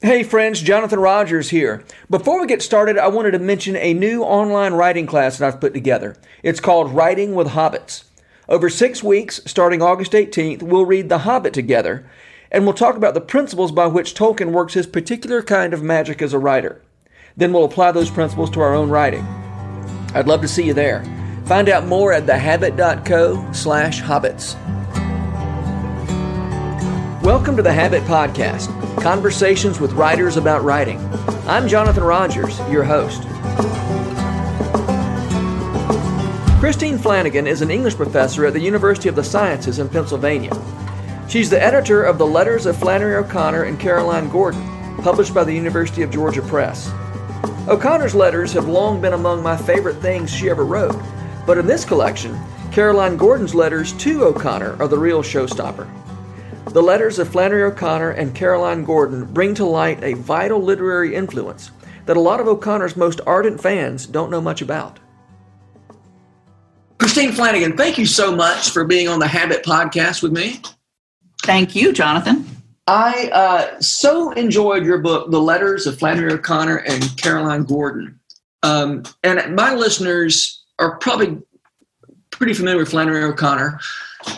Hey friends, Jonathan Rogers here. Before we get started, I wanted to mention a new online writing class that I've put together. It's called Writing with Hobbits. Over six weeks, starting August 18th, we'll read The Hobbit together, and we'll talk about the principles by which Tolkien works his particular kind of magic as a writer. Then we'll apply those principles to our own writing. I'd love to see you there. Find out more at thehabit.co slash hobbits. Welcome to the Habit Podcast, conversations with writers about writing. I'm Jonathan Rogers, your host. Christine Flanagan is an English professor at the University of the Sciences in Pennsylvania. She's the editor of the Letters of Flannery O'Connor and Caroline Gordon, published by the University of Georgia Press. O'Connor's letters have long been among my favorite things she ever wrote, but in this collection, Caroline Gordon's letters to O'Connor are the real showstopper. The letters of Flannery O'Connor and Caroline Gordon bring to light a vital literary influence that a lot of O'Connor's most ardent fans don't know much about. Christine Flanagan, thank you so much for being on the Habit podcast with me. Thank you, Jonathan. I uh, so enjoyed your book, The Letters of Flannery O'Connor and Caroline Gordon. Um, and my listeners are probably pretty familiar with Flannery O'Connor.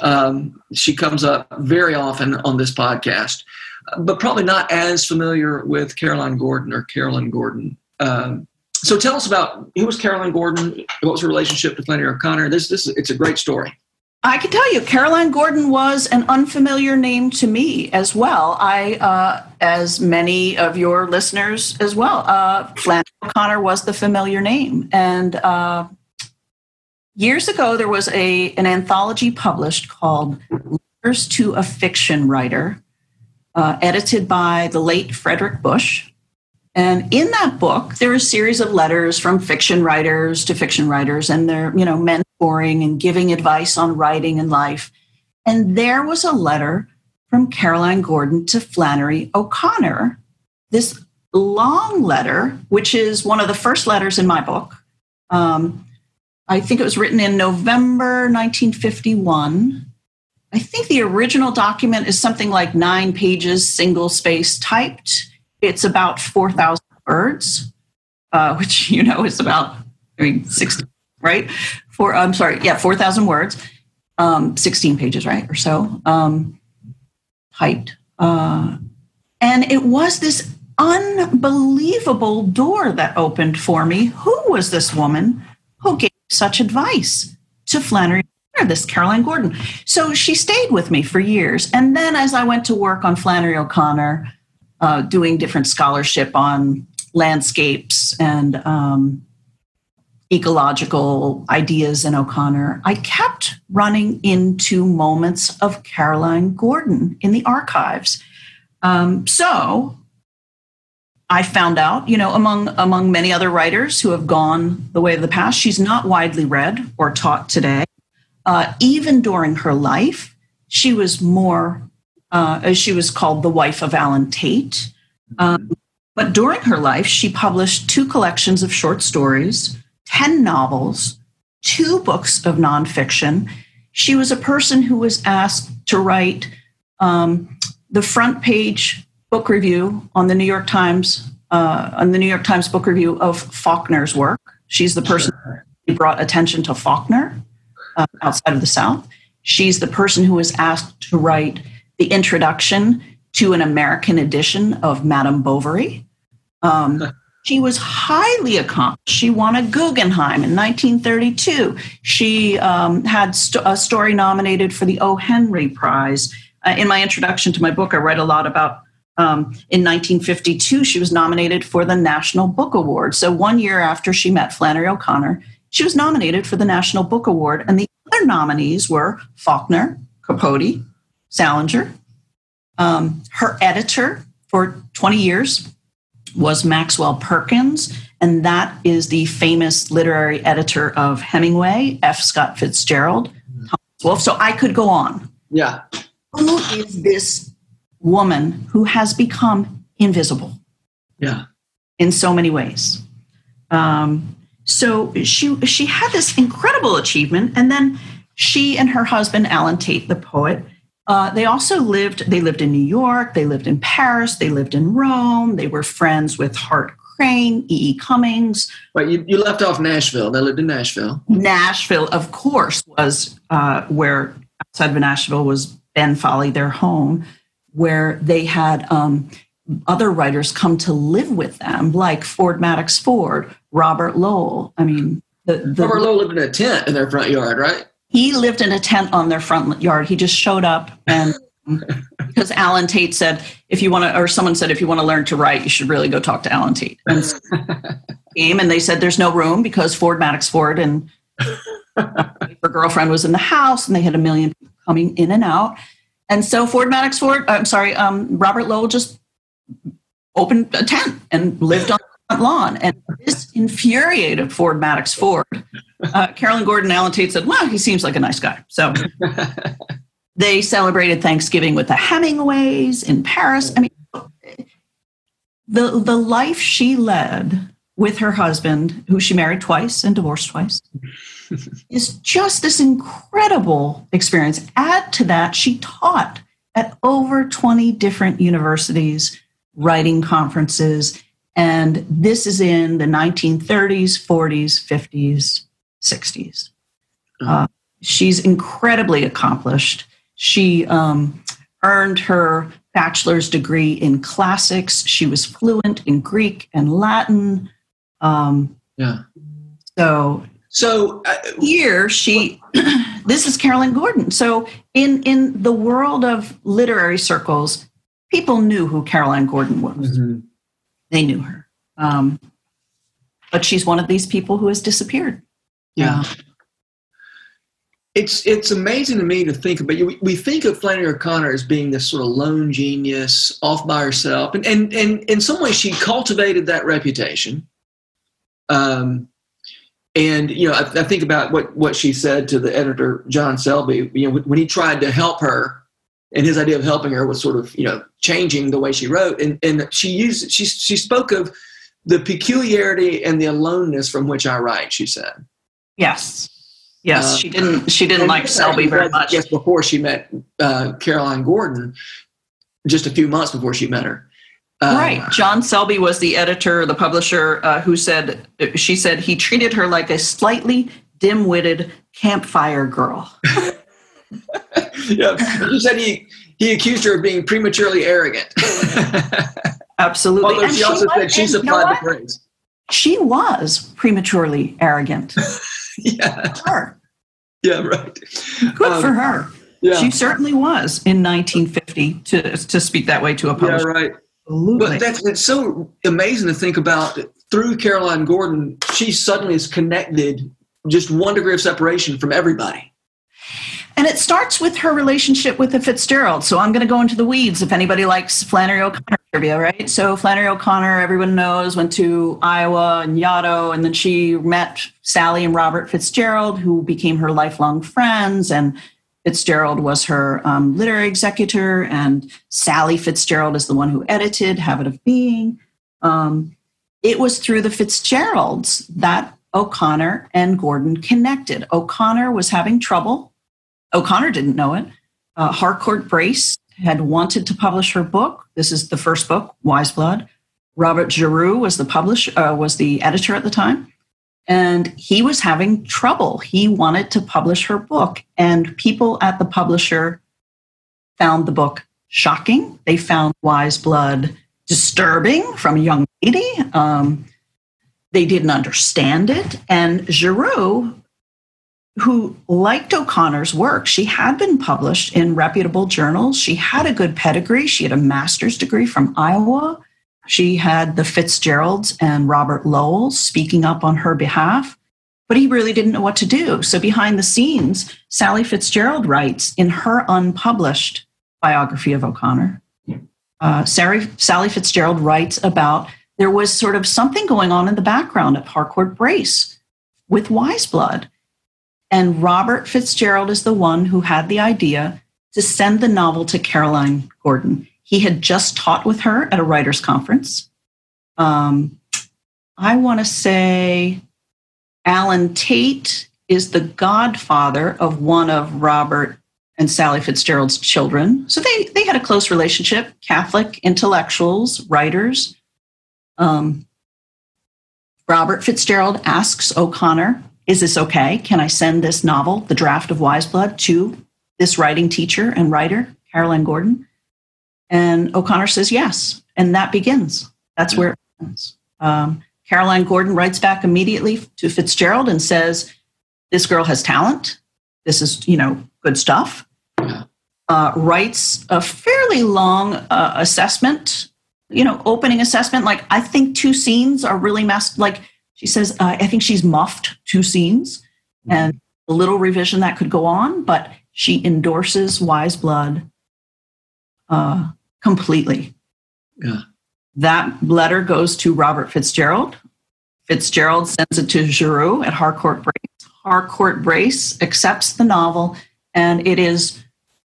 Um, she comes up very often on this podcast, but probably not as familiar with Caroline Gordon or Carolyn Gordon. Um, so tell us about who was Caroline Gordon? What was her relationship to Flannery O'Connor? This, this, it's a great story. I can tell you, Caroline Gordon was an unfamiliar name to me as well. I, uh, as many of your listeners as well, uh, Flannery O'Connor was the familiar name, and uh, years ago there was a an anthology published called letters to a fiction writer uh, edited by the late frederick busch. And in that book there are a series of letters from fiction writers to fiction writers and they're you know mentoring and giving advice on writing and life. And there was a letter from caroline gordon to flannery o'connor. This long letter which is one of the first letters in my book um, I think it was written in November 1951. I think the original document is something like nine pages, single space typed. It's about 4,000 words, uh, which you know is about, I mean, 60, right? For, I'm sorry, yeah, 4,000 words, um, 16 pages, right? Or so, um, typed. Uh, and it was this unbelievable door that opened for me. Who was this woman who gave such advice to Flannery this Caroline Gordon. So she stayed with me for years. And then as I went to work on Flannery O'Connor, uh, doing different scholarship on landscapes and um, ecological ideas in O'Connor, I kept running into moments of Caroline Gordon in the archives. Um, so I found out, you know, among among many other writers who have gone the way of the past, she's not widely read or taught today. Uh, even during her life, she was more, uh, as she was called, the wife of Allen Tate. Um, but during her life, she published two collections of short stories, ten novels, two books of nonfiction. She was a person who was asked to write um, the front page book review on the New York Times uh, on the New York Times book review of Faulkner's work. She's the person sure. who brought attention to Faulkner uh, outside of the South. She's the person who was asked to write the introduction to an American edition of Madame Bovary. Um, she was highly accomplished. She won a Guggenheim in 1932. She um, had st- a story nominated for the O. Henry Prize. Uh, in my introduction to my book, I write a lot about um, in 1952, she was nominated for the National Book Award. So, one year after she met Flannery O'Connor, she was nominated for the National Book Award. And the other nominees were Faulkner, Capote, Salinger. Um, her editor for 20 years was Maxwell Perkins, and that is the famous literary editor of Hemingway, F. Scott Fitzgerald, Thomas Wolfe. So I could go on. Yeah. Who is this woman who has become invisible. Yeah. In so many ways. Um, so she she had this incredible achievement, and then she and her husband Allen Tate, the poet, Uh, they also lived. They lived in New York. They lived in Paris. They lived in Rome. They were friends with Hart Crane, E. E. Cummings. Right. You, you left off Nashville. They lived in Nashville. Nashville, of course, was uh, where outside of Nashville was Benfolly, their home, where they had um, other writers come to live with them, like Ford Madox Ford, Robert Lowell. I mean, the, the Robert Lowell lived in a tent in their front yard, right? He lived in a tent on their front yard. He just showed up and because Allen Tate said, if you want to, or someone said, if you want to learn to write, you should really go talk to Allen Tate. And came and they said there's no room because Ford Madox Ford and her girlfriend was in the house and they had a million people coming in and out. And so Ford Madox Ford, I'm sorry, um, Robert Lowell just opened a tent and lived on the front lawn. And this infuriated Ford Madox Ford. Uh, Carolyn Gordon Allen Tate said, well, he seems like a nice guy. So they celebrated Thanksgiving with the Hemingways in Paris. I mean, the, the life she led with her husband, who she married twice and divorced twice, is just this incredible experience. Add to that, she taught at over 20 different universities, writing conferences, and this is in the 1930s, 40s, 50s, 60s. Uh, she's incredibly accomplished. She um, earned her bachelor's degree in classics. She was fluent in Greek and Latin. Um, yeah. So, so uh, here she, this is Carolyn Gordon. So in in the world of literary circles, people knew who Caroline Gordon was. Mm-hmm. They knew her. Um, but she's one of these people who has disappeared. Yeah. Uh, it's it's amazing to me to think about. We, we think of Flannery O'Connor as being this sort of lone genius, off by herself, and and and in some ways she cultivated that reputation. Um, and you know, I, I, think about what what she said to the editor John Selby. You know, when he tried to help her, and his idea of helping her was sort of you know changing the way she wrote, and and she used she she spoke of the peculiarity and the aloneness from which I write. She said, "Yes." Yes, uh, she didn't. She didn't like Selby very much. Yes, before she met uh, Caroline Gordon, just a few months before she met her. Right. John Selby was the editor, the publisher, uh, who said she said he treated her like a slightly dim-witted campfire girl. yeah, he said he he accused her of being prematurely arrogant. Absolutely. Although and she also said she supplied the praise. She was prematurely arrogant. yeah. Her. Yeah, right. Good um, for her. Yeah. She certainly was in 1950 to, to speak that way to a publisher. Yeah, right. Absolutely. But that's, that's so amazing to think about. Through Caroline Gordon, she suddenly is connected just one degree of separation from everybody. And it starts with her relationship with the Fitzgerald. So I'm going to go into the weeds if anybody likes Flannery O'Connor trivia, right? So Flannery O'Connor, everyone knows, went to Iowa and Yaddo, and then she met Sally and Robert Fitzgerald, who became her lifelong friends. And Fitzgerald was her um, literary executor, and Sally Fitzgerald is the one who edited Habit of Being. Um, it was through the Fitzgeralds that O'Connor and Gordon connected. O'Connor was having trouble. O'Connor didn't know it. Uh, Harcourt Brace had wanted to publish her book. This is the first book, Wise Blood. Robert Giroux was the publisher, uh, was the editor at the time, and he was having trouble. He wanted to publish her book, and people at the publisher found the book shocking. They found Wise Blood disturbing from a young lady. Um, they didn't understand it, and Giroux who liked O'Connor's work. She had been published in reputable journals. She had a good pedigree. She had a master's degree from Iowa. She had the Fitzgeralds and Robert Lowell speaking up on her behalf, but he really didn't know what to do. So, behind the scenes, Sally Fitzgerald writes in her unpublished biography of O'Connor. Uh, Sally, Sally Fitzgerald writes about there was sort of something going on in the background at Harcourt Brace with Wise Blood and Robert Fitzgerald is the one who had the idea to send the novel to Caroline Gordon. He had just taught with her at a writers' conference. Um, I want to say Allen Tate is the godfather of one of Robert and Sally Fitzgerald's children. So they, they had a close relationship, Catholic intellectuals, writers. Um, Robert Fitzgerald asks O'Connor, Is this okay? Can I send this novel, The Draft of Wise Blood, to this writing teacher and writer, Caroline Gordon? And O'Connor says yes. And that begins. That's where it begins. Um, Caroline Gordon writes back immediately to Fitzgerald and says, This girl has talent. This is, you know, good stuff. Uh, writes a fairly long uh, assessment, you know, opening assessment. Like, I think two scenes are really messed. Like, she says, uh, I think she's muffed two scenes mm-hmm. and a little revision that could go on, but she endorses Wise Blood uh, completely. Yeah. That letter goes to Robert Fitzgerald. Fitzgerald sends it to Giroux at Harcourt Brace. Harcourt Brace accepts the novel, and it is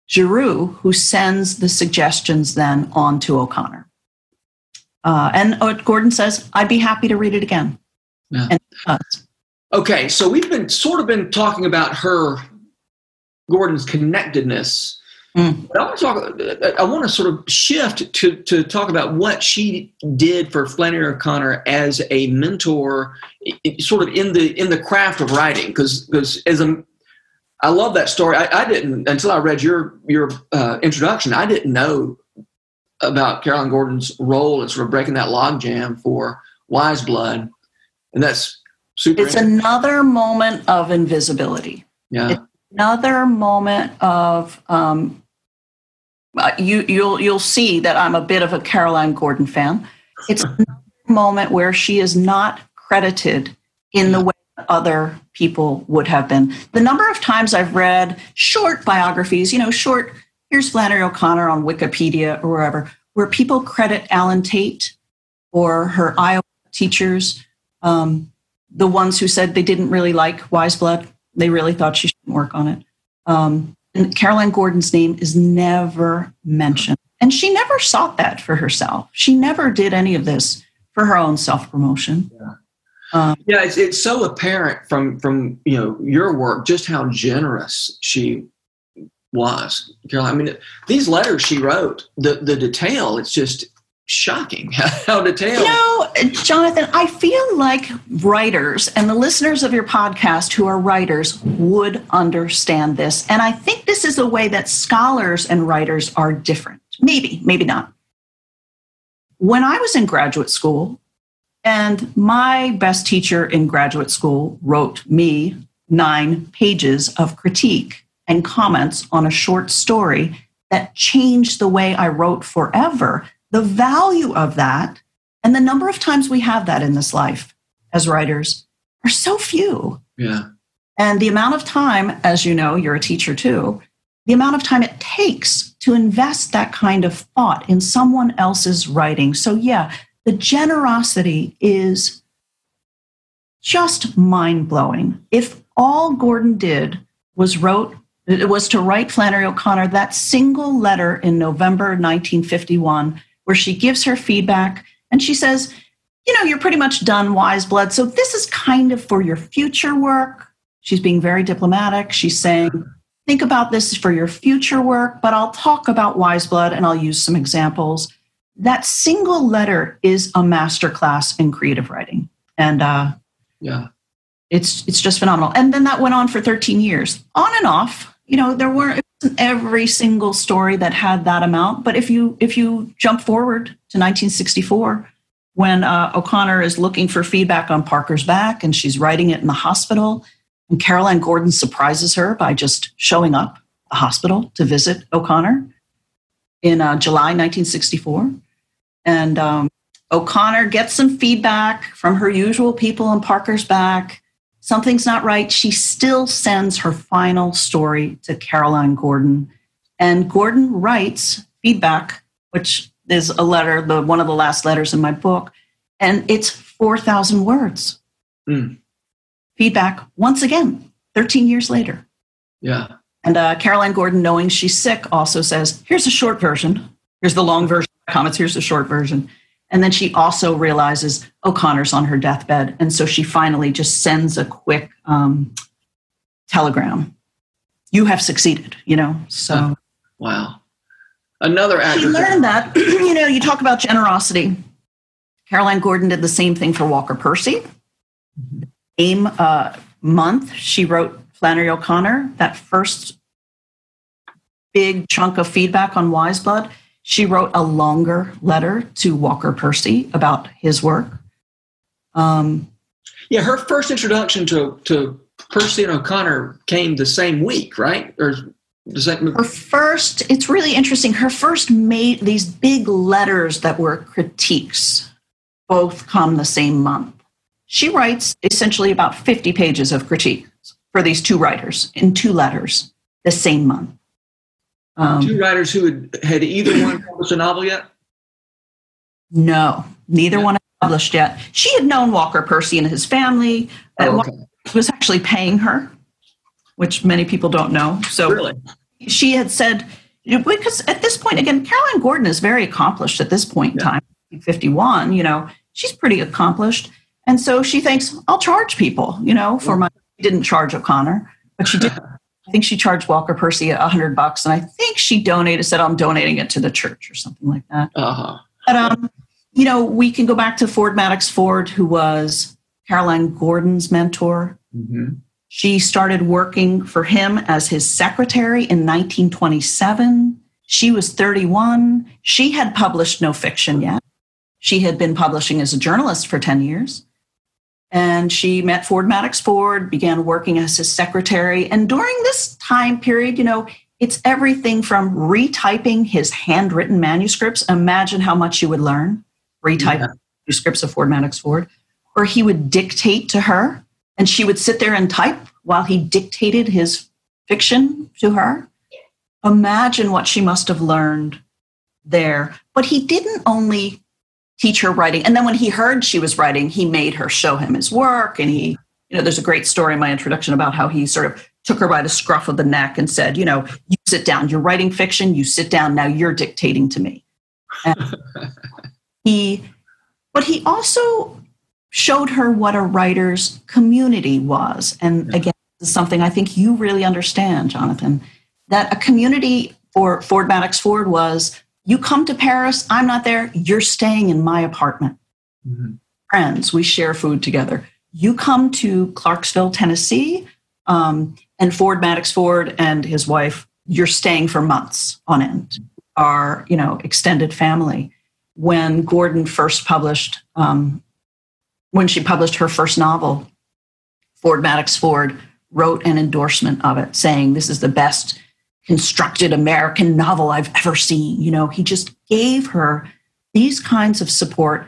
Giroux who sends the suggestions then on to O'Connor. Uh, and Gordon says, I'd be happy to read it again. Yeah. Okay, so we've been sort of been talking about her, Gordon's connectedness Mm. I want to talk. I want to sort of shift to to talk about what she did for Flannery O'Connor as a mentor, sort of in the in the craft of writing. Because because as a, I love that story. I, I didn't until I read your your uh, introduction. I didn't know about Caroline Gordon's role in sort of breaking that logjam for Wise Blood, and that's super. It's another moment of invisibility. Yeah. It's another moment of um, uh, you you'll you'll see that I'm a bit of a Caroline Gordon fan. It's a moment where she is not credited in the way other people would have been. The number of times I've read short biographies, you know, short. Here's Flannery O'Connor on Wikipedia or wherever, where people credit Allen Tate or her Iowa teachers, um, the ones who said they didn't really like Wise Blood. They really thought she shouldn't work on it. Um, and Caroline Gordon's name is never mentioned. And she never sought that for herself. She never did any of this for her own self promotion. Yeah. Um, yeah, it's, it's so apparent from from you know your work just how generous she was, Caroline. I mean, these letters she wrote, the the detail, it's just shocking how detailed. You know, Jonathan, I feel like writers and the listeners of your podcast who are writers would understand this. And I think this is a way that scholars and writers are different. Maybe, maybe not. When I was in graduate school, and my best teacher in graduate school wrote me nine pages of critique and comments on a short story that changed the way I wrote forever the value of that and the number of times we have that in this life as writers are so few. Yeah. And the amount of time, as you know, you're a teacher too, the amount of time it takes to invest that kind of thought in someone else's writing. So, yeah, the generosity is just mind blowing. If all Gordon did was wrote it was to write Flannery O'Connor that single letter in November 1951 where she gives her feedback and she says, You know, you're pretty much done, Wise Blood. So this is kind of for your future work. She's being very diplomatic. She's saying, Think about this for your future work, but I'll talk about Wise Blood and I'll use some examples. That single letter is a masterclass in creative writing. And uh, yeah, it's it's just phenomenal. And then that went on for 13 years, on and off. You know, there were every single story that had that amount. But if you if you jump forward to 1964, when uh, O'Connor is looking for feedback on Parker's back and she's writing it in the hospital, and Caroline Gordon surprises her by just showing up the hospital to visit O'Connor in uh, July 1964, and um, O'Connor gets some feedback from her usual people on Parker's back something's not right, she still sends her final story to Caroline Gordon. And Gordon writes feedback, which is a letter, the one of the last letters in my book, and it's 4,000 words. Mm. Feedback once again, 13 years later. Yeah. And uh, Caroline Gordon, knowing she's sick, also says, here's a short version. Here's the long version comments. Here's the short version. And then she also realizes O'Connor's on her deathbed. And so she finally just sends a quick um, telegram. you have succeeded, you know. So wow. Another actor. She learned that, you know, you talk about generosity. Caroline Gordon did the same thing for Walker Percy. Same uh, month, she wrote Flannery O'Connor, that first big chunk of feedback on Wise Blood. She wrote a longer letter to Walker Percy about his work. Um, yeah, her first introduction to, to Percy and O'Connor came the same week, right? Or does that her first? It's really interesting. Her first made these big letters that were critiques. Both come the same month. She writes essentially about 50 pages of critiques for these two writers in two letters the same month. Um, two writers who had, had either one published a novel yet? No, neither yeah. one had published yet. She had known Walker Percy and his family. Oh, okay. was actually paying her, which many people don't know. So really? she had said, because at this point, again, Caroline Gordon is very accomplished at this point in yeah. time, 51, you know, she's pretty accomplished. And so she thinks, I'll charge people, you know, for my, didn't charge O'Connor, but she did. I think she charged Walker Percy a hundred bucks, and I think she donated, said, I'm donating it to the church or something like that. Uh-huh. But, um, you know, we can go back to Ford Madox Ford, who was Caroline Gordon's mentor. Mm-hmm. She started working for him as his secretary in 1927. She was 31. She had published no fiction yet. She had been publishing as a journalist for 10 years. And she met Ford Madox Ford, began working as his secretary. And during this time period, you know, it's everything from retyping his handwritten manuscripts. Imagine how much you would learn retype yeah. manuscripts of Ford Madox Ford, or he would dictate to her and she would sit there and type while he dictated his fiction to her. Imagine what she must have learned there. But he didn't only teach her writing. And then when he heard she was writing, he made her show him his work. And he, you know, there's a great story in my introduction about how he sort of took her by the scruff of the neck and said, you know, you sit down, you're writing fiction, you sit down, now you're dictating to me. And he, but he also showed her what a writer's community was. And again, this is something I think you really understand, Jonathan, that a community for Ford Madox Ford was you come to Paris, I'm not there, you're staying in my apartment. Mm-hmm. Friends, we share food together. You come to Clarksville, Tennessee, um, and Ford Madox Ford and his wife, you're staying for months on end, our you know extended family. When Gordon first published um, when she published her first novel, Ford Madox Ford wrote an endorsement of it saying, This is the best constructed American novel I've ever seen. You know, he just gave her these kinds of support.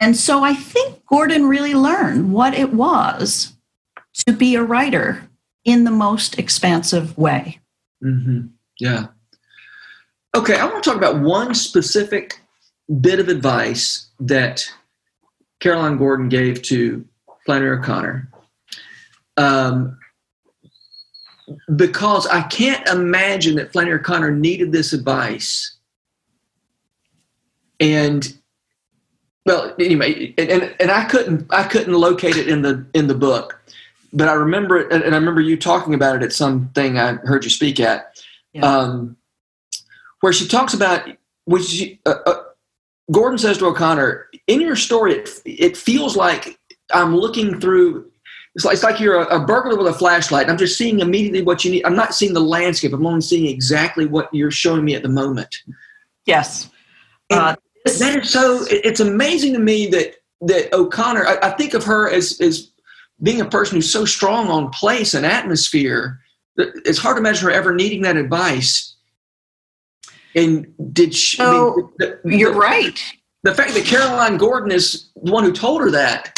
And so I think Gordon really learned what it was to be a writer in the most expansive way. Mm-hmm. Yeah. Okay, I want to talk about one specific bit of advice that Caroline Gordon gave to Flannery O'Connor. Um, because I can't imagine that Flannery O'Connor needed this advice. And well, anyway, and, and I couldn't I couldn't locate it in the in the book, but I remember it, and I remember you talking about it at something I heard you speak at, yeah. um, where she talks about which uh, uh, Gordon says to O'Connor, in your story, it, it feels like I'm looking through. It's like, it's like you're a, a, burglar with a flashlight. I'm just seeing immediately what you need. I'm not seeing the landscape. I'm only seeing exactly what you're showing me at the moment. Yes. Uh, that is so. It's amazing to me that that O'Connor. I, I think of her as as being a person who's so strong on place and atmosphere. It's hard to imagine her ever needing that advice and did she? So, I mean, the, the, you're right. The fact that Caroline Gordon is the one who told her that.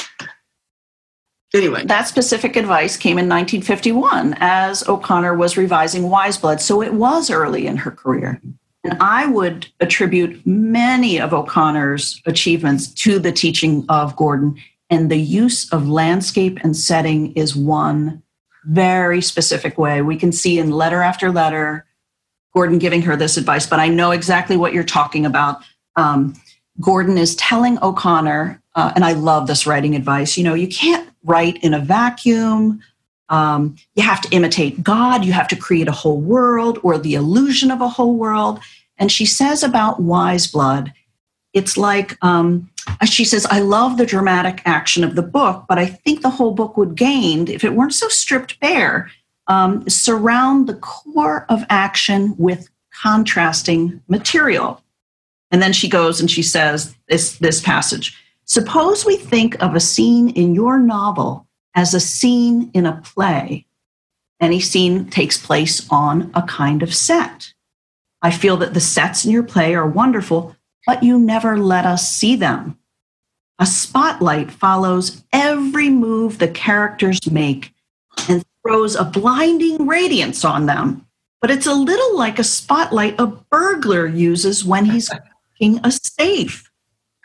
Anyway, that specific advice came in 1951 as O'Connor was revising Wise Blood, so it was early in her career. And I would attribute many of O'Connor's achievements to the teaching of Gordon, and the use of landscape and setting is one very specific way. We can see in letter after letter Gordon giving her this advice, but I know exactly what you're talking about. Um, Gordon is telling O'Connor, uh, and I love this writing advice, you know, you can't write in a vacuum. Um, you have to imitate God. You have to create a whole world or the illusion of a whole world. And she says about Wise Blood, it's like um, she says, I love the dramatic action of the book, but I think the whole book would gain if it weren't so stripped bare. Um, surround the core of action with contrasting material. And then she goes and she says this, this passage Suppose we think of a scene in your novel as a scene in a play. Any scene takes place on a kind of set. I feel that the sets in your play are wonderful, but you never let us see them. A spotlight follows every move the characters make and throws a blinding radiance on them. But it's a little like a spotlight a burglar uses when he's picking a safe.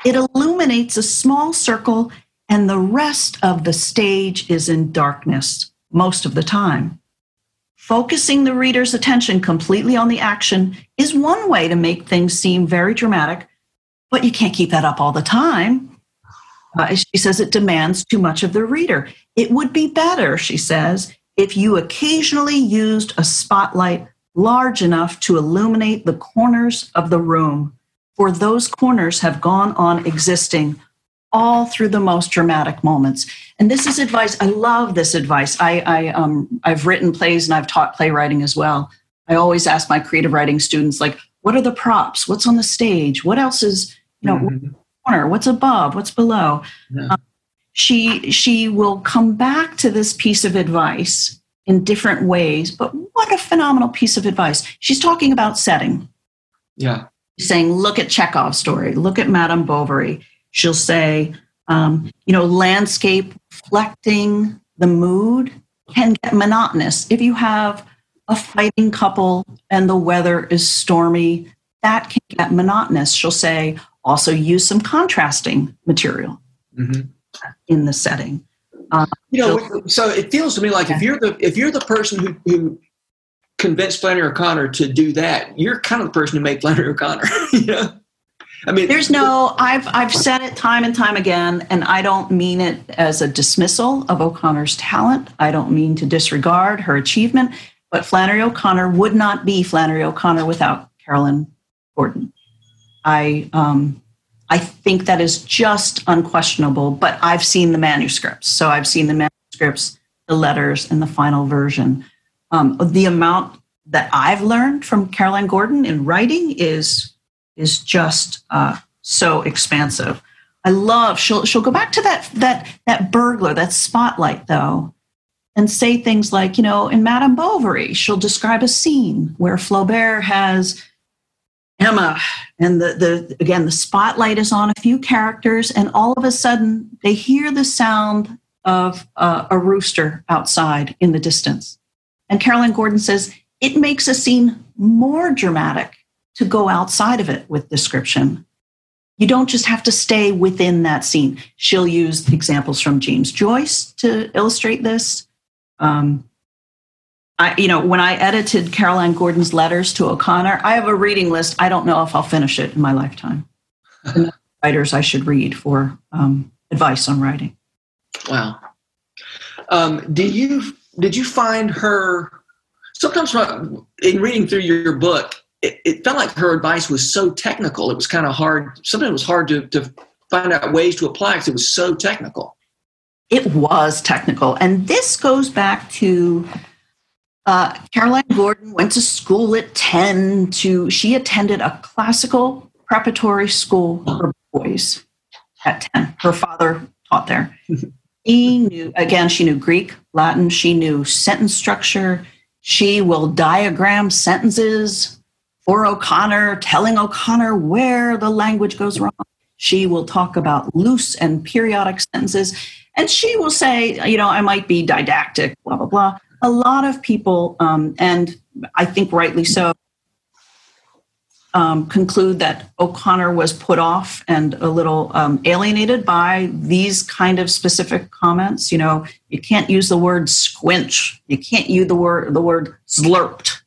It illuminates a small circle, and the rest of the stage is in darkness most of the time. Focusing the reader's attention completely on the action is one way to make things seem very dramatic, but you can't keep that up all the time. Uh, she says it demands too much of the reader. It would be better, she says, if you occasionally used a spotlight large enough to illuminate the corners of the room, for those corners have gone on existing all through the most dramatic moments. And this is advice. I love this advice. I, I um, I've written plays and I've taught playwriting as well. I always ask my creative writing students, like, what are the props? What's on the stage? What else is, you know, mm-hmm. corner? What's above? What's below? Yeah. Um, she she will come back to this piece of advice in different ways. But what a phenomenal piece of advice! She's talking about setting. Yeah, saying, look at Chekhov's story. Look at Madame Bovary She'll say, um, you know, landscape reflecting the mood can get monotonous. If you have a fighting couple and the weather is stormy, that can get monotonous. She'll say, also use some contrasting material mm-hmm. in the setting. Um, you know, so it feels to me like yeah. if you're the if you're the person who, who convinced Flannery O'Connor to do that, you're kind of the person who made Flannery O'Connor. you know? I mean, there's no. I've I've said it time and time again, and I don't mean it as a dismissal of O'Connor's talent. I don't mean to disregard her achievement, but Flannery O'Connor would not be Flannery O'Connor without Carolyn Gordon. I um, I think that is just unquestionable. But I've seen the manuscripts, so I've seen the manuscripts, the letters, and the final version. Um, the amount that I've learned from Caroline Gordon in writing is is just uh, so expansive. I love she'll she'll go back to that that that burglar, that spotlight though, and say things like, you know, in Madame Bovary, she'll describe a scene where Flaubert has Emma, and the the again the spotlight is on a few characters, and all of a sudden they hear the sound of uh, a rooster outside in the distance, and Caroline Gordon says it makes a scene more dramatic to go outside of it with description. You don't just have to stay within that scene. She'll use examples from James Joyce to illustrate this. Um, I, you know, when I edited Caroline Gordon's letters to O'Connor, I have a reading list. I don't know if I'll finish it in my lifetime. writers I should read for um, advice on writing. Wow. Um, did you did you find her sometimes in reading through your book? it, it, felt like her advice was so technical. It was kind of hard. Sometimes it was hard to, to find out ways to apply because it was so technical. It was technical. And this goes back to uh, Caroline Gordon went to school at 10 to, she attended a classical preparatory school for boys at 10. Her father taught there. She knew, again, she knew Greek, Latin, she knew sentence structure. She will diagram sentences for O'Connor, telling O'Connor where the language goes wrong. She will talk about loose and periodic sentences. And she will say, you know, I might be didactic, blah, blah, blah. A lot of people, um, and I think rightly so, um, conclude that O'Connor was put off and a little um, alienated by these kind of specific comments. You know, you can't use the word squinch. You can't use the word the word slurped.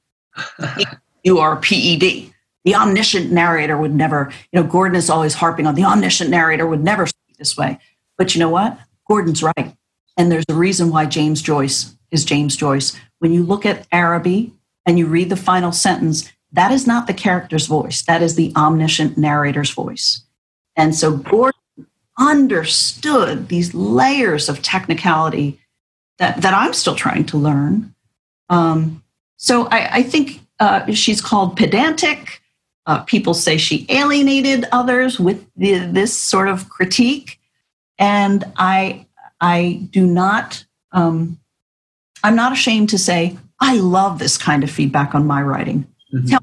you are PED. The omniscient narrator would never, you know, Gordon is always harping on the omniscient narrator would never speak this way. But you know what? Gordon's right. And there's a reason why James Joyce is James Joyce. When you look at Araby and you read the final sentence, that is not the character's voice. That is the omniscient narrator's voice. And so Gordon understood these layers of technicality that, that I'm still trying to learn. Um, so I, I think uh, she's called pedantic. Uh, people say she alienated others with the, this sort of critique, and I I do not. Um, I'm not ashamed to say I love this kind of feedback on my writing. Mm-hmm. Tell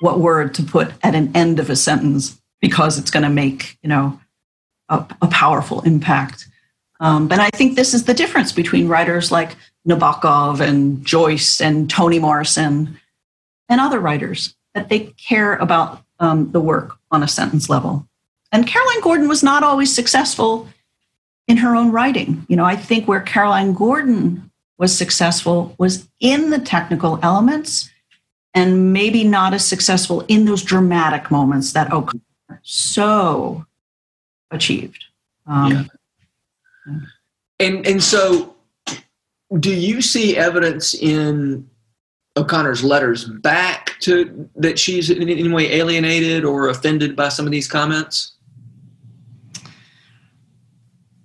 what word to put at an end of a sentence because it's going to make you know a, a powerful impact. Um, and I think this is the difference between writers like Nabokov and Joyce and Toni Morrison and other writers that they care about um, the work on a sentence level. And Caroline Gordon was not always successful in her own writing. You know, I think where Caroline Gordon was successful was in the technical elements and maybe not as successful in those dramatic moments that O'Connor so achieved. Um, yeah. And and so, do you see evidence in O'Connor's letters back to that she's in any way alienated or offended by some of these comments?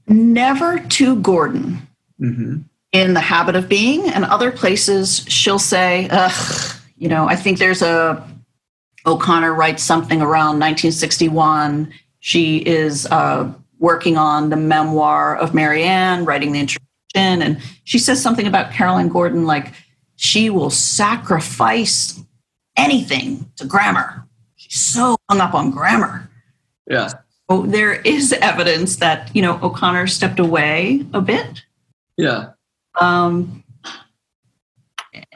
Never to Gordon. Mm-hmm. In the habit of being, and other places she'll say, "Ugh, you know, I think there's a O'Connor writes something around 1961. She is uh, working on the memoir of Mary Ann, writing the introduction, and she says something about Carolyn Gordon like she will sacrifice anything to grammar. She's so hung up on grammar. Yeah. So there is evidence that you know O'Connor stepped away a bit. Yeah. Um,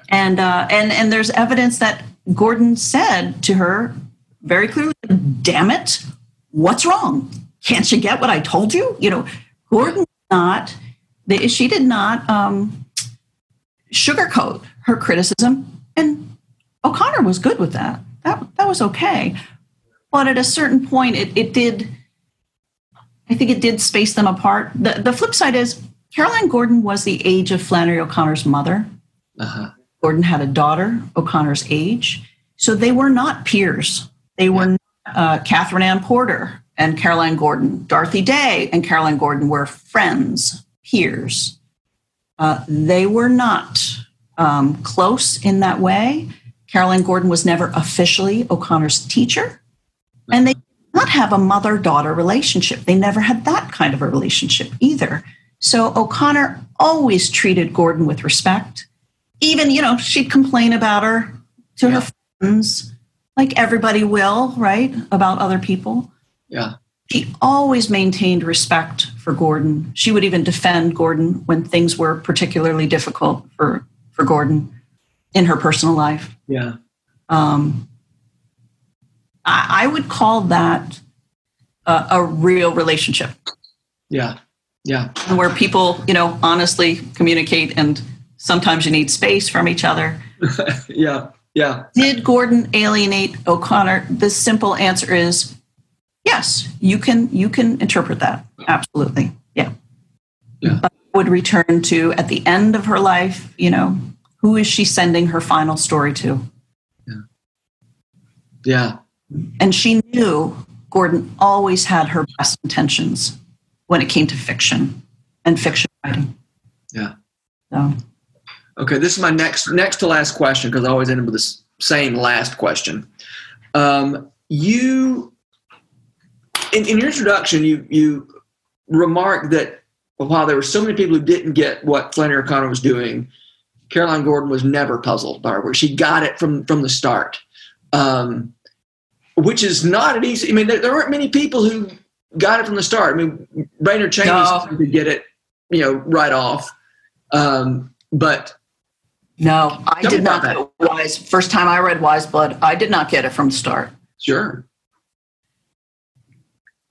and uh, and and there's evidence that Gordon said to her very clearly, "Damn it, what's wrong? Can't you get what I told you?" You know, Gordon not she did not um, sugarcoat her criticism, and O'Connor was good with that. That that was okay, but at a certain point, it it did. I think it did space them apart. The the flip side is Caroline Gordon was the age of Flannery O'Connor's mother. Uh-huh. Gordon had a daughter, O'Connor's age. So they were not peers. They were uh, Katherine Anne Porter and Caroline Gordon. Dorothy Day and Caroline Gordon were friends, peers. Uh, they were not um, close in that way. Caroline Gordon was never officially O'Connor's teacher. And they did not have a mother daughter relationship. They never had that kind of a relationship either. So O'Connor always treated Gordon with respect even you know she'd complain about her to yeah. her friends like everybody will right about other people. Yeah. She always maintained respect for gordon. She would even defend gordon when things were particularly difficult for for gordon in her personal life. Yeah. Um, I, I would call that a, a real relationship. Yeah. Yeah. Where people you know honestly communicate and sometimes you need space from each other. yeah, yeah. Did Gordon alienate O'Connor? The simple answer is yes. You can you can interpret that absolutely. Yeah. Yeah. But would return to at the end of her life. You know, who is she sending her final story to? Yeah. Yeah. And she knew Gordon always had her best intentions when it came to fiction and fiction writing. Yeah. So Okay, this is my next next to last question because I always end up with this same last question. Um, you, in, in, your introduction, you you remarked that while there were so many people who didn't get what Flannery O'Connor was doing, Caroline Gordon was never puzzled by her She got it from from the start, um, which is not an easy. I mean, there, there, weren't many people who got it from the start. I mean, Brainard Cheney no. could get it, you know, right off. Um, but no, I Tell did not get Wise. First time I read Wise Blood, I did not get it from the start. Sure.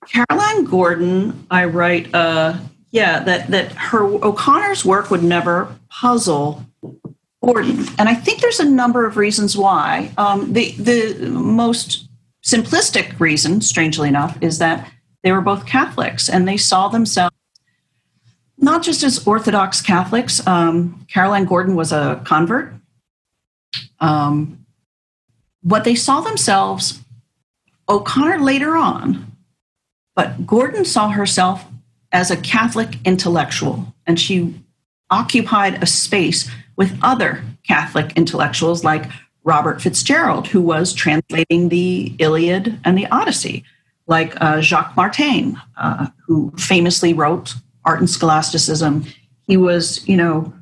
Caroline Gordon, I write, uh, yeah, that that her O'Connor's work would never puzzle Gordon, and I think there's a number of reasons why. Um, the the most simplistic reason, strangely enough, is that they were both Catholics and they saw themselves not just as Orthodox Catholics. Um, Caroline Gordon was a convert. Um, what they saw themselves, O'Connor later on, but Gordon saw herself as a Catholic intellectual, and she occupied a space with other Catholic intellectuals like Robert Fitzgerald, who was translating the Iliad and the Odyssey, like uh, Jacques Maritain, uh, who famously wrote Art and Scholasticism. He was, you know,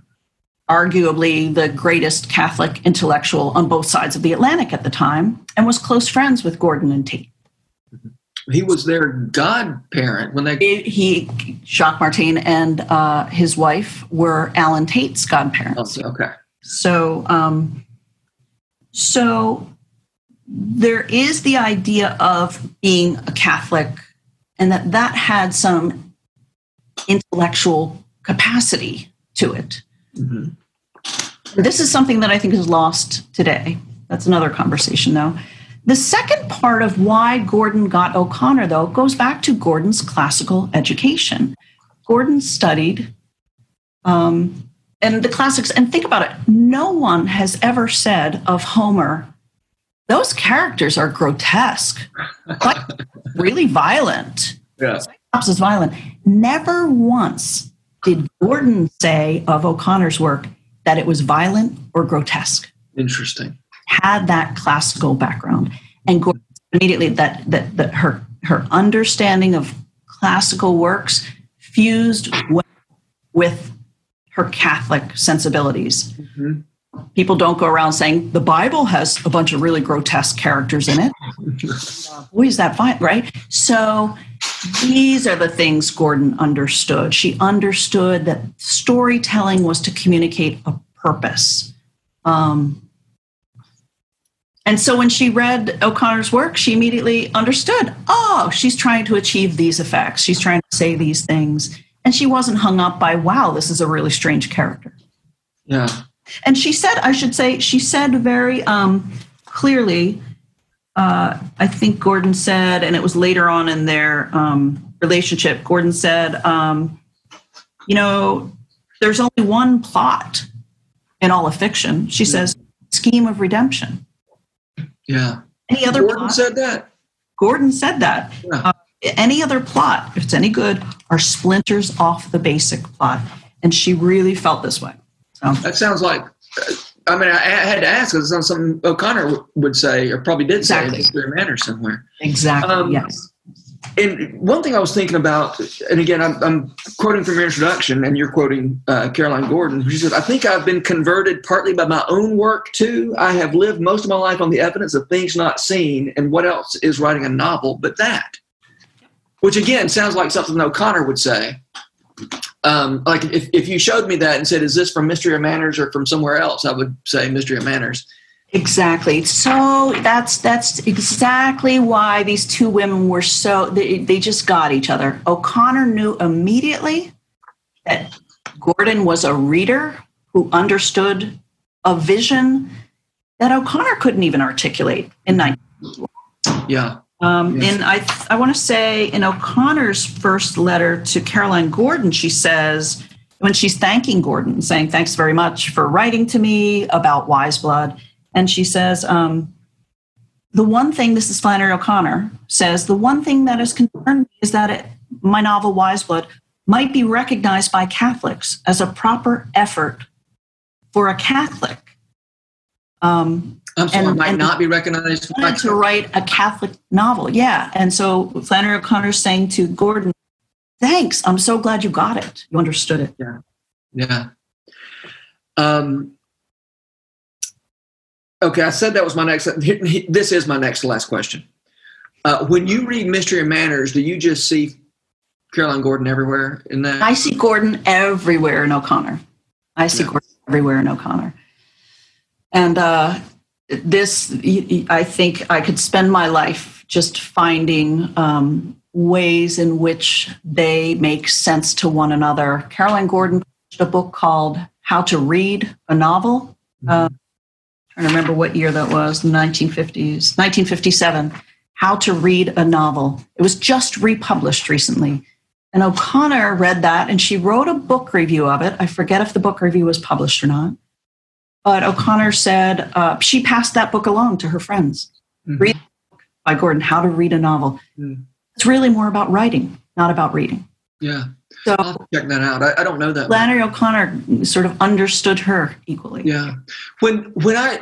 arguably the greatest Catholic intellectual on both sides of the Atlantic at the time, and was close friends with Gordon and Tate. He was their godparent when they. He, Jacques Maritain, and uh, his wife were Allen Tate's godparents. Oh, okay. So, um, so there is the idea of being a Catholic, and that that had some intellectual capacity to it. Mm-hmm. This is something that I think is lost today. That's another conversation, though. The second part of why Gordon got O'Connor, though, goes back to Gordon's classical education. Gordon studied um, and the classics, and think about it no one has ever said of Homer, those characters are grotesque, like really violent. Yeah. Cyclops is violent. Never once did Gordon say of O'Connor's work that it was violent or grotesque. Interesting. Had that classical background, and Gordon immediately that that that her her understanding of classical works fused with her Catholic sensibilities. Mm-hmm. People don't go around saying the Bible has a bunch of really grotesque characters in it. boy, is that fine, right? So these are the things Gordon understood. She understood that storytelling was to communicate a purpose. Um, and so when she read O'Connor's work, she immediately understood oh, she's trying to achieve these effects. She's trying to say these things. And she wasn't hung up by, wow, this is a really strange character. Yeah. And she said, I should say, she said very um, clearly, uh, I think Gordon said, and it was later on in their um, relationship, Gordon said, um, you know, there's only one plot in all of fiction. She says, scheme of redemption. Yeah. Any other Gordon plot? said that. Gordon said that. Yeah. Uh, any other plot, if it's any good, are splinters off the basic plot. And she really felt this way. So That sounds like. I mean, I, I had to ask because it's something O'Connor w- would say, or probably did Exactly. say, in their manner somewhere. exactly, Um, yes. And one thing I was thinking about, and again, I'm, I'm quoting from your introduction, and you're quoting uh, Caroline Gordon. She says, "I think I've been converted partly by my own work too. I have lived most of my life on the evidence of things not seen, and what else is writing a novel but that?" Which again sounds like something O'Connor would say. Um, like if, if you showed me that and said, "Is this from Mystery of Manners or from somewhere else?" I would say Mystery of Manners. Exactly. So that's that's exactly why these two women were so they, they just got each other. O'Connor knew immediately that Gordon was a reader who understood a vision that O'Connor couldn't even articulate in 19. Yeah, Um, Yes. And I, I want to say in O'Connor's first letter to Caroline Gordon, she says, when she's thanking Gordon, saying, Thanks very much for writing to me about Wise Blood. And she says, um, The one thing, this is Flannery O'Connor, says, the one thing that has concerned me is that it, my novel Wise Blood might be recognized by Catholics as a proper effort for a Catholic. Um, I'm sorry, And- might and- not be recognized. wanted to write a Catholic novel. Yeah. And so Flannery O'Connor's saying to Gordon, thanks. I'm so glad you got it. You understood it. Yeah. Um, okay, I said that was my next. This is my next to last question. Uh, when you read Mystery and Manners, do you just see Caroline Gordon everywhere in that? I see Gordon everywhere in O'Connor. I see Yeah. Gordon everywhere in O'Connor. And uh, this, I think I could spend my life just finding um, ways in which they make sense to one another. Caroline Gordon published a book called How to Read a Novel. Uh, trying to remember what year that was, the 1950s, 1957. How to Read a Novel. It was just republished recently. And O'Connor read that and she wrote a book review of it. I forget if the book review was published or not. But O'Connor said uh, she passed that book along to her friends. Mm-hmm. Read by Gordon, How to Read a Novel. Mm. It's really more about writing, not about reading. Yeah. So I'll check that out. I, I don't know that. Flannery O'Connor sort of understood her equally. Yeah. When when I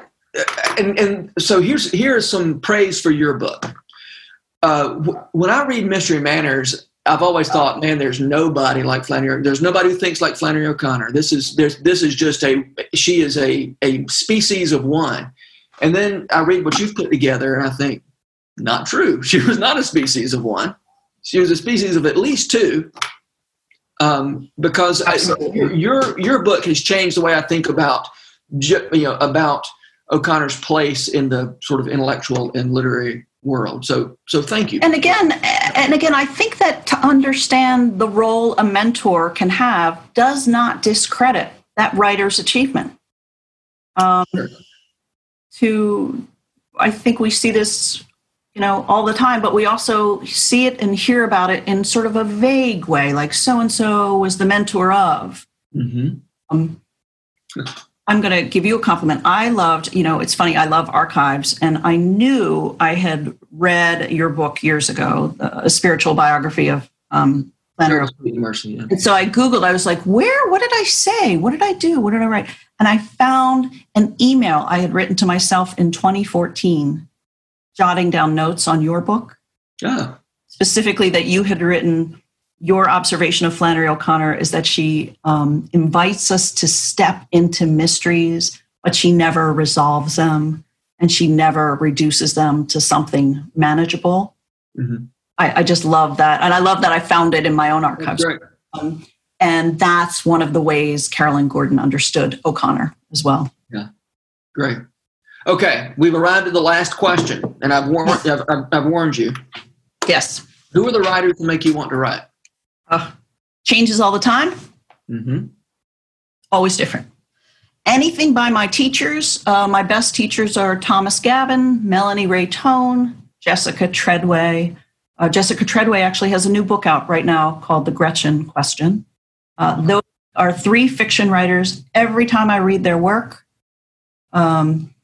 and and so here's here's some praise for your book. Uh, when I read Mystery Manners, I've always thought, man, there's nobody like Flannery. There's nobody who thinks like Flannery O'Connor. This is there's this is just a she is a a species of one. And then I read what you've put together, and I think, not true. She was not a species of one. She was a species of at least two. Um, because I, your your book has changed the way I think about you know about O'Connor's place in the sort of intellectual and literary world. So so thank you. And again, and again, I think that to understand the role a mentor can have does not discredit that writer's achievement. Um. To, I think we see this, you know, all the time, but we also see it and hear about it in sort of a vague way, like so and so was the mentor of. Mm-hmm. Um, I'm going to give you a compliment. I loved, you know, it's funny, I love archives, and I knew I had read your book years ago, a spiritual biography of um, Leonard. Mercy, yeah. And so I Googled, I was like, where, what did I say? What did I do? What did I write? And I found an email I had written to myself in 2014, jotting down notes on your book. Yeah. Specifically, that you had written your observation of Flannery O'Connor is that she um, invites us to step into mysteries, but she never resolves them and she never reduces them to something manageable. Mm-hmm. I, I, just love that. And I love that I found it in my own archives. Um, and that's one of the ways Carolyn Gordon understood O'Connor as well. Yeah, great. Okay, we've arrived at the last question, and I've warned, I've, I've, I've warned you. Yes. Who are the writers who make you want to write? Uh, changes all the time. Mm-hmm. Always different. Anything by my teachers. Uh, my best teachers are Thomas Gavin, Melanie Rae Thon, Jessica Treadway. Uh, Jessica Treadway actually has a new book out right now called The Gretchen Question. Uh, those are three fiction writers. Every time I read their work, um,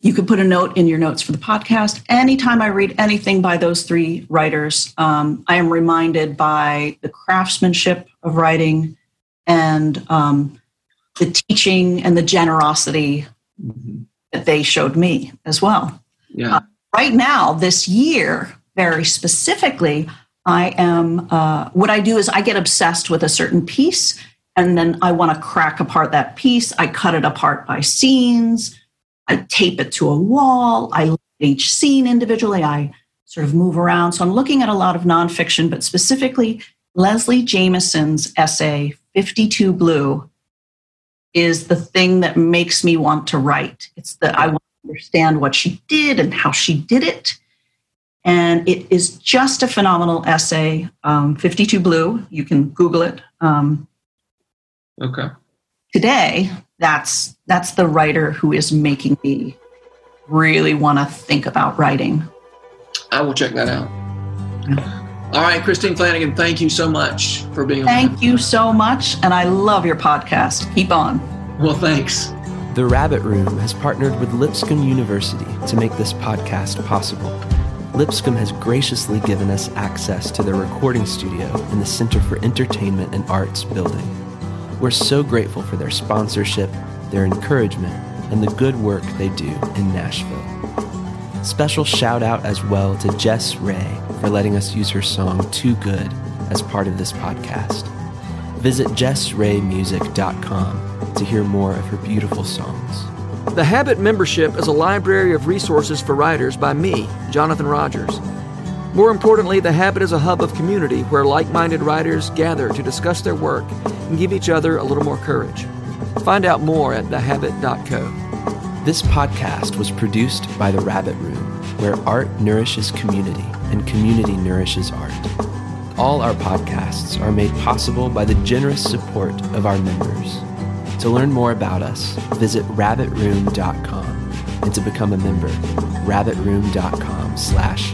you could put a note in your notes for the podcast. Anytime I read anything by those three writers, um, I am reminded by the craftsmanship of writing and um, the teaching and the generosity mm-hmm. that they showed me as well. Yeah. Uh, right now, this year, very specifically, I am, uh, what I do is I get obsessed with a certain piece and then I want to crack apart that piece. I cut it apart by scenes. I tape it to a wall. I look at each scene individually. I sort of move around. So I'm looking at a lot of nonfiction, but specifically Leslie Jamison's essay, 52 Blue, is the thing that makes me want to write. It's that I want to understand what she did and how she did it. And it is just a phenomenal essay, um, 52 Blue. You can Google it. Um, okay. Today, that's that's the writer who is making me really want to think about writing. I will check that out. All right, Christine Flanagan, thank you so much for being Thank you so much. And I love your podcast. Keep on. Well, thanks. The Rabbit Room has partnered with Lipscomb University to make this podcast possible. Lipscomb has graciously given us access to their recording studio in the Center for Entertainment and Arts building. We're so grateful for their sponsorship, their encouragement, and the good work they do in Nashville. Special shout out as well to Jess Ray for letting us use her song Too Good as part of this podcast. Visit jessraymusic.com to hear more of her beautiful songs. The Habit membership is a library of resources for writers by me, Jonathan Rogers. More importantly, The Habit is a hub of community where like minded writers gather to discuss their work and give each other a little more courage. Find out more at thehabit.co. This podcast was produced by The Rabbit Room, where art nourishes community and community nourishes art. All our podcasts are made possible by the generous support of our members. To learn more about us, visit rabbitroom.com and to become a member, rabbitroom.com slash